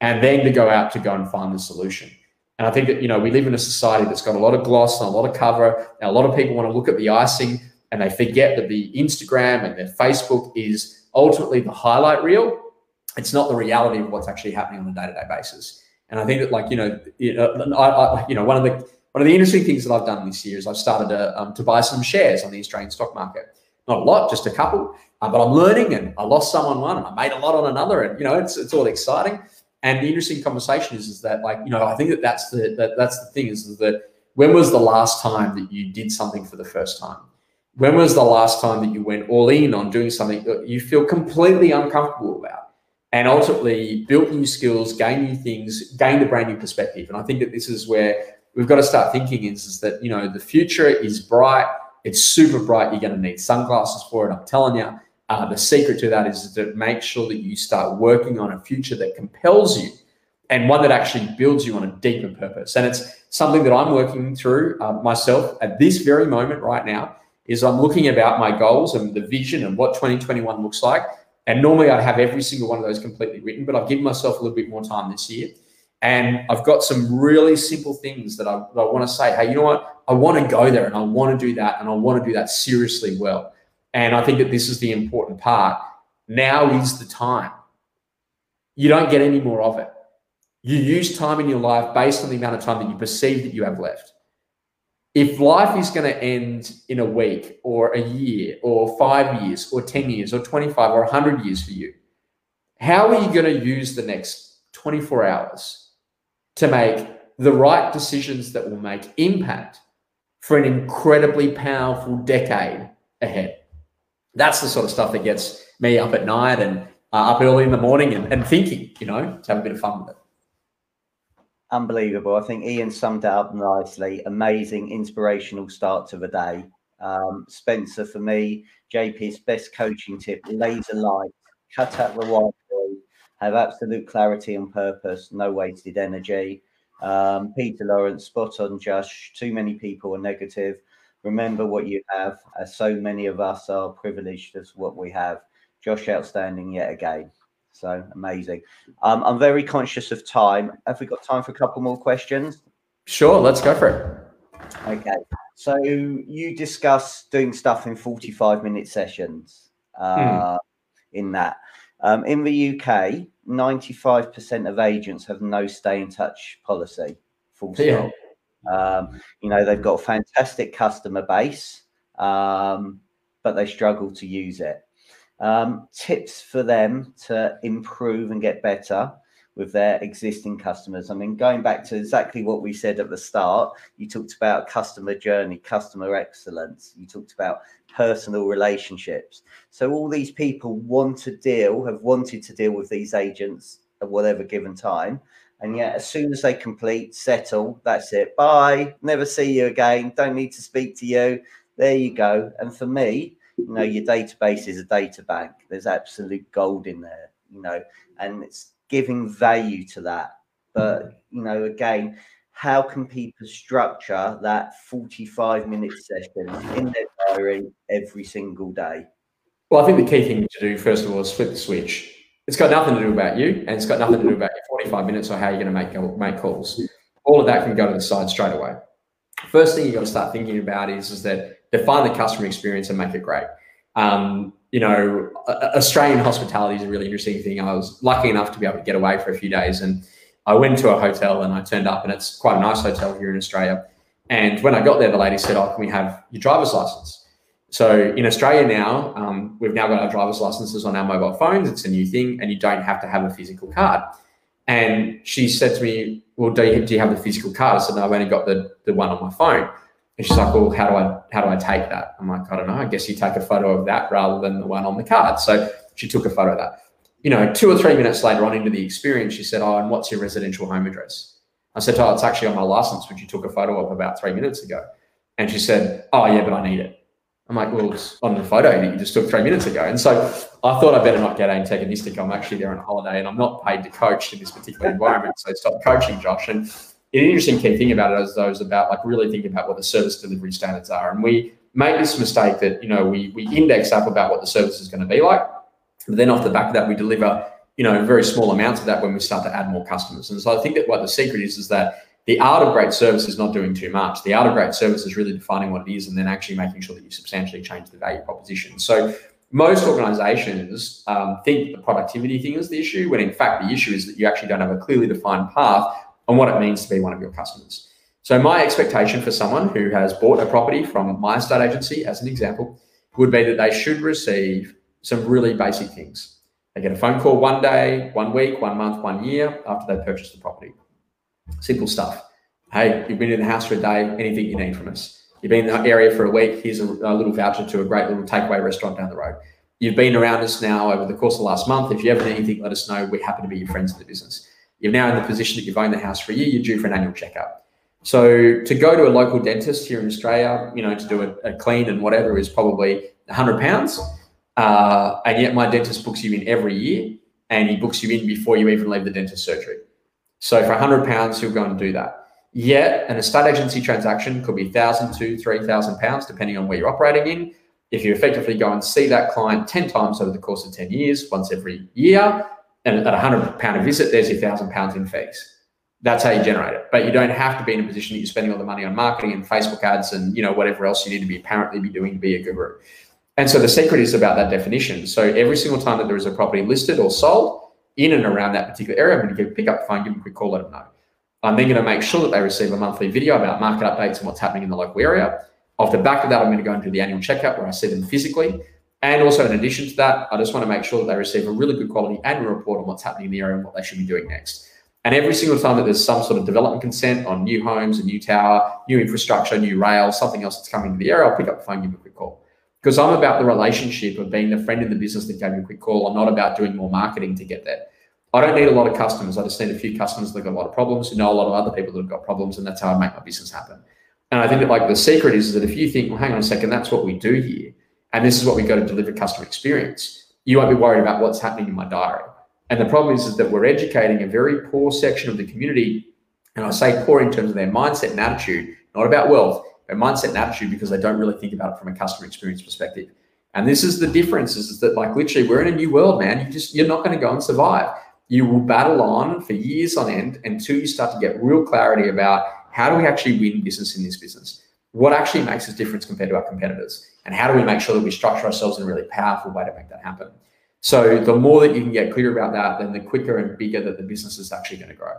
and then to go out to go and find the solution. And I think that you know we live in a society that's got a lot of gloss and a lot of cover, and a lot of people want to look at the icing, and they forget that the Instagram and their Facebook is ultimately the highlight reel. It's not the reality of what's actually happening on a day to day basis. And I think that like you know, you know, I, I, you know one of the one of the interesting things that I've done this year is I've started to, um, to buy some shares on the Australian stock market. Not a lot, just a couple, uh, but I'm learning and I lost some on one and I made a lot on another. And, you know, it's, it's all exciting. And the interesting conversation is, is that like, you know, I think that that's the, that, that's the thing is, is that when was the last time that you did something for the first time? When was the last time that you went all in on doing something that you feel completely uncomfortable about? And ultimately built new skills, gained new things, gained a brand new perspective. And I think that this is where we've got to start thinking is, is that, you know, the future is bright. It's super bright. You're going to need sunglasses for it. I'm telling you. Uh, the secret to that is to make sure that you start working on a future that compels you and one that actually builds you on a deeper purpose. And it's something that I'm working through uh, myself at this very moment right now is I'm looking about my goals and the vision and what 2021 looks like. And normally I'd have every single one of those completely written, but I've given myself a little bit more time this year. And I've got some really simple things that I, that I want to say. Hey, you know what? I want to go there and I want to do that and I want to do that seriously well. And I think that this is the important part. Now is the time. You don't get any more of it. You use time in your life based on the amount of time that you perceive that you have left. If life is going to end in a week or a year or five years or 10 years or 25 or 100 years for you, how are you going to use the next 24 hours? to make the right decisions that will make impact for an incredibly powerful decade ahead. That's the sort of stuff that gets me up at night and uh, up early in the morning and, and thinking, you know, to have a bit of fun with it. Unbelievable. I think Ian summed it up nicely. Amazing, inspirational start to the day. Um, Spencer, for me, JP's best coaching tip laser light, cut out the white have absolute clarity and purpose, no wasted energy. Um, Peter Lawrence, spot on, Josh. Too many people are negative. Remember what you have, as so many of us are privileged as what we have. Josh, outstanding yet again. So amazing. Um, I'm very conscious of time. Have we got time for a couple more questions? Sure, let's go for it. Okay. So you discuss doing stuff in 45 minute sessions uh, hmm. in that. Um, in the UK, 95% of agents have no stay in touch policy. Full stop. Yeah. Um, you know, they've got a fantastic customer base, um, but they struggle to use it. Um, tips for them to improve and get better with their existing customers. I mean, going back to exactly what we said at the start, you talked about customer journey, customer excellence, you talked about personal relationships. So all these people want to deal, have wanted to deal with these agents at whatever given time. And yet, as soon as they complete, settle, that's it. Bye. Never see you again. Don't need to speak to you. There you go. And for me, you know, your database is a data bank. There's absolute gold in there, you know, and it's giving value to that. But, you know, again, how can people structure that 45 minute session in their diary every single day? Well, I think the key thing to do, first of all, is flip the switch. It's got nothing to do about you, and it's got nothing to do about your 45 minutes or how you're going to make make calls. All of that can go to the side straight away. First thing you've got to start thinking about is, is that define the customer experience and make it great. Um, you know, Australian hospitality is a really interesting thing. I was lucky enough to be able to get away for a few days and I went to a hotel and I turned up, and it's quite a nice hotel here in Australia. And when I got there, the lady said, "Oh, can we have your driver's license?" So in Australia now, um, we've now got our driver's licenses on our mobile phones. It's a new thing, and you don't have to have a physical card. And she said to me, "Well, do you, do you have the physical card?" I said, "No, I've only got the the one on my phone." And she's like, "Well, how do I how do I take that?" I'm like, "I don't know. I guess you take a photo of that rather than the one on the card." So she took a photo of that you know, two or three minutes later on into the experience, she said, Oh, and what's your residential home address? I said, Oh, it's actually on my license, which you took a photo of about three minutes ago. And she said, Oh, yeah, but I need it. I'm like, Well, it's on the photo that you just took three minutes ago. And so I thought I better not get antagonistic. I'm actually there on a holiday and I'm not paid to coach in this particular environment. So stop coaching, Josh. And an interesting key thing about it is those about like really thinking about what the service delivery standards are. And we make this mistake that, you know, we, we index up about what the service is going to be like But then off the back of that, we deliver, you know, very small amounts of that when we start to add more customers. And so I think that what the secret is is that the art of great service is not doing too much. The art of great service is really defining what it is and then actually making sure that you substantially change the value proposition. So most organizations um, think the productivity thing is the issue, when in fact the issue is that you actually don't have a clearly defined path on what it means to be one of your customers. So my expectation for someone who has bought a property from my estate agency, as an example, would be that they should receive some really basic things. They get a phone call one day, one week, one month, one year after they purchase the property. Simple stuff. Hey, you've been in the house for a day, anything you need from us. You've been in the area for a week, here's a, a little voucher to a great little takeaway restaurant down the road. You've been around us now over the course of the last month. If you ever need anything, let us know. We're happy to be your friends in the business. You're now in the position that you've owned the house for a year, you're due for an annual checkup. So to go to a local dentist here in Australia, you know, to do a, a clean and whatever is probably hundred pounds. Uh, and yet my dentist books you in every year and he books you in before you even leave the dentist surgery. So for hundred pounds, he'll go and do that. Yet an estate agency transaction could be thousand to three thousand pounds, depending on where you're operating in. If you effectively go and see that client 10 times over the course of 10 years, once every year, and at a hundred pound a visit, there's your thousand pounds in fees. That's how you generate it. But you don't have to be in a position that you're spending all the money on marketing and Facebook ads and you know whatever else you need to be apparently be doing to be a guru. And so the secret is about that definition. So every single time that there is a property listed or sold in and around that particular area, I'm going to pick up the phone, give them a quick call, let them know. I'm then going to make sure that they receive a monthly video about market updates and what's happening in the local area. Off the back of that, I'm going to go into the annual checkup where I see them physically. And also, in addition to that, I just want to make sure that they receive a really good quality annual report on what's happening in the area and what they should be doing next. And every single time that there's some sort of development consent on new homes, a new tower, new infrastructure, new rail, something else that's coming to the area, I'll pick up the phone, give them a quick call. Because I'm about the relationship of being the friend in the business that gave you a quick call. I'm not about doing more marketing to get there. I don't need a lot of customers. I just need a few customers that have got a lot of problems, who know a lot of other people that have got problems, and that's how I make my business happen. And I think that like the secret is that if you think, well, hang on a second, that's what we do here, and this is what we've got to deliver customer experience, you won't be worried about what's happening in my diary. And the problem is, is that we're educating a very poor section of the community, and I say poor in terms of their mindset and attitude, not about wealth, their mindset and attitude because they don't really think about it from a customer experience perspective. And this is the difference: is that like literally we're in a new world, man. You just you're not going to go and survive you will battle on for years on end until you start to get real clarity about how do we actually win business in this business? What actually makes us difference compared to our competitors? And how do we make sure that we structure ourselves in a really powerful way to make that happen? So the more that you can get clear about that, then the quicker and bigger that the business is actually going to grow.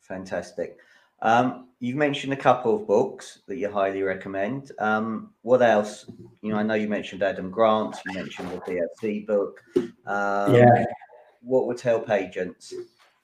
Fantastic. Um, you've mentioned a couple of books that you highly recommend. Um, what else? You know, I know you mentioned Adam Grant. You mentioned the DFC book. Um, yeah what would help agents?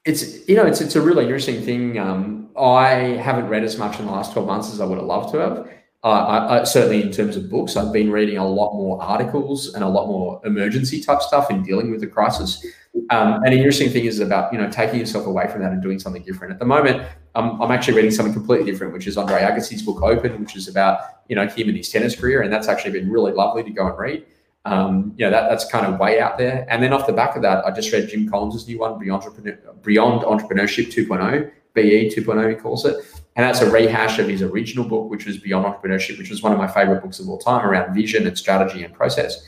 It's you know it's it's a really interesting thing. Um, I haven't read as much in the last twelve months as I would have loved to have. I, I, certainly, in terms of books, I've been reading a lot more articles and a lot more emergency type stuff in dealing with the crisis. Um, and an interesting thing is about you know taking yourself away from that and doing something different. At the moment, I'm actually reading something completely different, which is Andre Agassi's book Open, which is about you know him and his tennis career, and that's actually been really lovely to go and read. Um, you know, that, that's kind of way out there. And then off the back of that, I just read Jim Collins' new one, Beyond, Entrepreneur, Beyond Entrepreneurship 2.0, BE 2.0, he calls it. And that's a rehash of his original book, which was Beyond Entrepreneurship, which was one of my favorite books of all time around vision and strategy and process.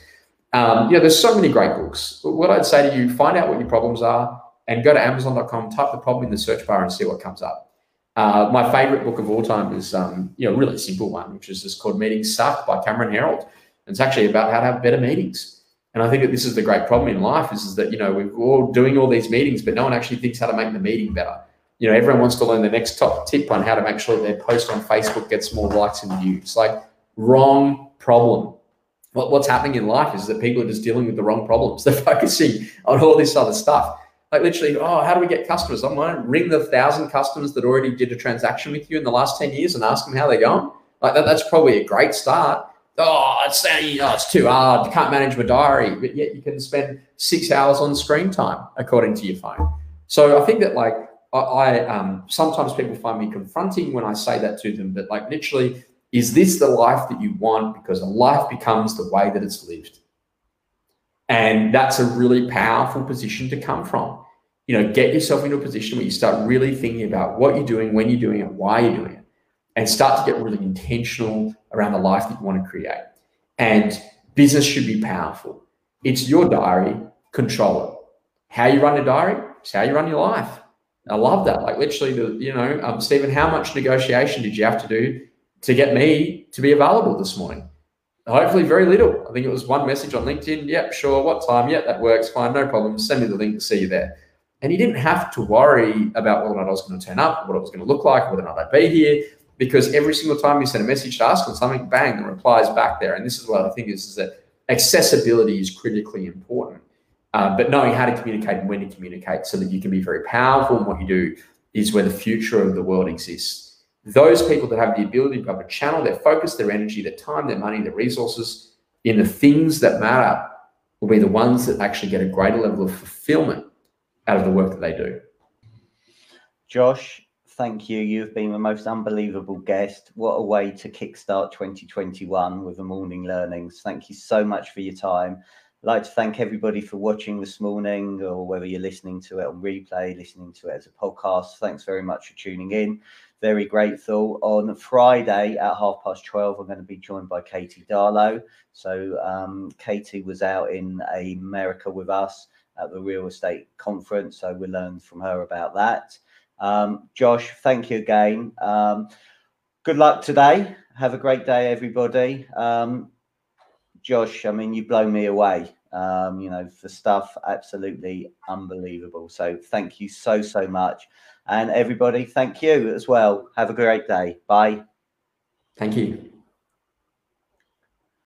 Um, yeah, there's so many great books. What I'd say to you, find out what your problems are and go to Amazon.com, type the problem in the search bar and see what comes up. Uh, my favorite book of all time is, um, you know, a really simple one, which is just called Meetings Suck by Cameron Herold. It's actually about how to have better meetings. And I think that this is the great problem in life is, is that, you know, we're all doing all these meetings, but no one actually thinks how to make the meeting better. You know, everyone wants to learn the next top tip on how to make sure their post on Facebook gets more likes and views. Like, wrong problem. What, what's happening in life is that people are just dealing with the wrong problems. They're focusing on all this other stuff. Like literally, oh, how do we get customers? I'm going to ring the thousand customers that already did a transaction with you in the last 10 years and ask them how they're going. Like that, that's probably a great start oh, it's, oh, it's too hard. You can't manage my diary, but yet you can spend six hours on screen time according to your phone. So I think that like I, I um, sometimes people find me confronting when I say that to them, but like literally, is this the life that you want? Because a life becomes the way that it's lived. And that's a really powerful position to come from. You know, get yourself into a position where you start really thinking about what you're doing, when you're doing it, why you're doing it and start to get really intentional around the life that you want to create. And business should be powerful. It's your diary. control it. How you run your diary, it's how you run your life. I love that. Like literally, the you know, um, Stephen, how much negotiation did you have to do to get me to be available this morning? Hopefully, very little. I think it was one message on LinkedIn. Yep, sure. What time? Yep, that works. Fine, no problem. Send me the link to see you there. And he didn't have to worry about whether or not I was going to turn up, what it was going to look like, whether or not I'd be here, because every single time you send a message to ask for something, bang, the reply is back there. And this is what I think is, is that accessibility is critically important. Uh, but knowing how to communicate and when to communicate so that you can be very powerful in what you do is where the future of the world exists. Those people that have the ability to be able to channel their focus, their energy, their time, their money, their resources in the things that matter will be the ones that actually get a greater level of fulfillment out of the work that they do. Josh, thank you. You've been the most unbelievable guest. What a way to kickstart 2021 with the morning learnings. Thank you so much for your time. Like to thank everybody for watching this morning, or whether you're listening to it on replay, listening to it as a podcast. Thanks very much for tuning in. Very grateful. On Friday at half past 12, I'm going to be joined by Katie Darlow. So, um, Katie was out in America with us at the real estate conference. So, we learned from her about that. Um, Josh, thank you again. Um, good luck today. Have a great day, everybody. Josh, I mean, you blow me away. Um, you know, the stuff absolutely unbelievable. So thank you so, so much. And everybody, thank you as well. Have a great day. Bye. Thank you.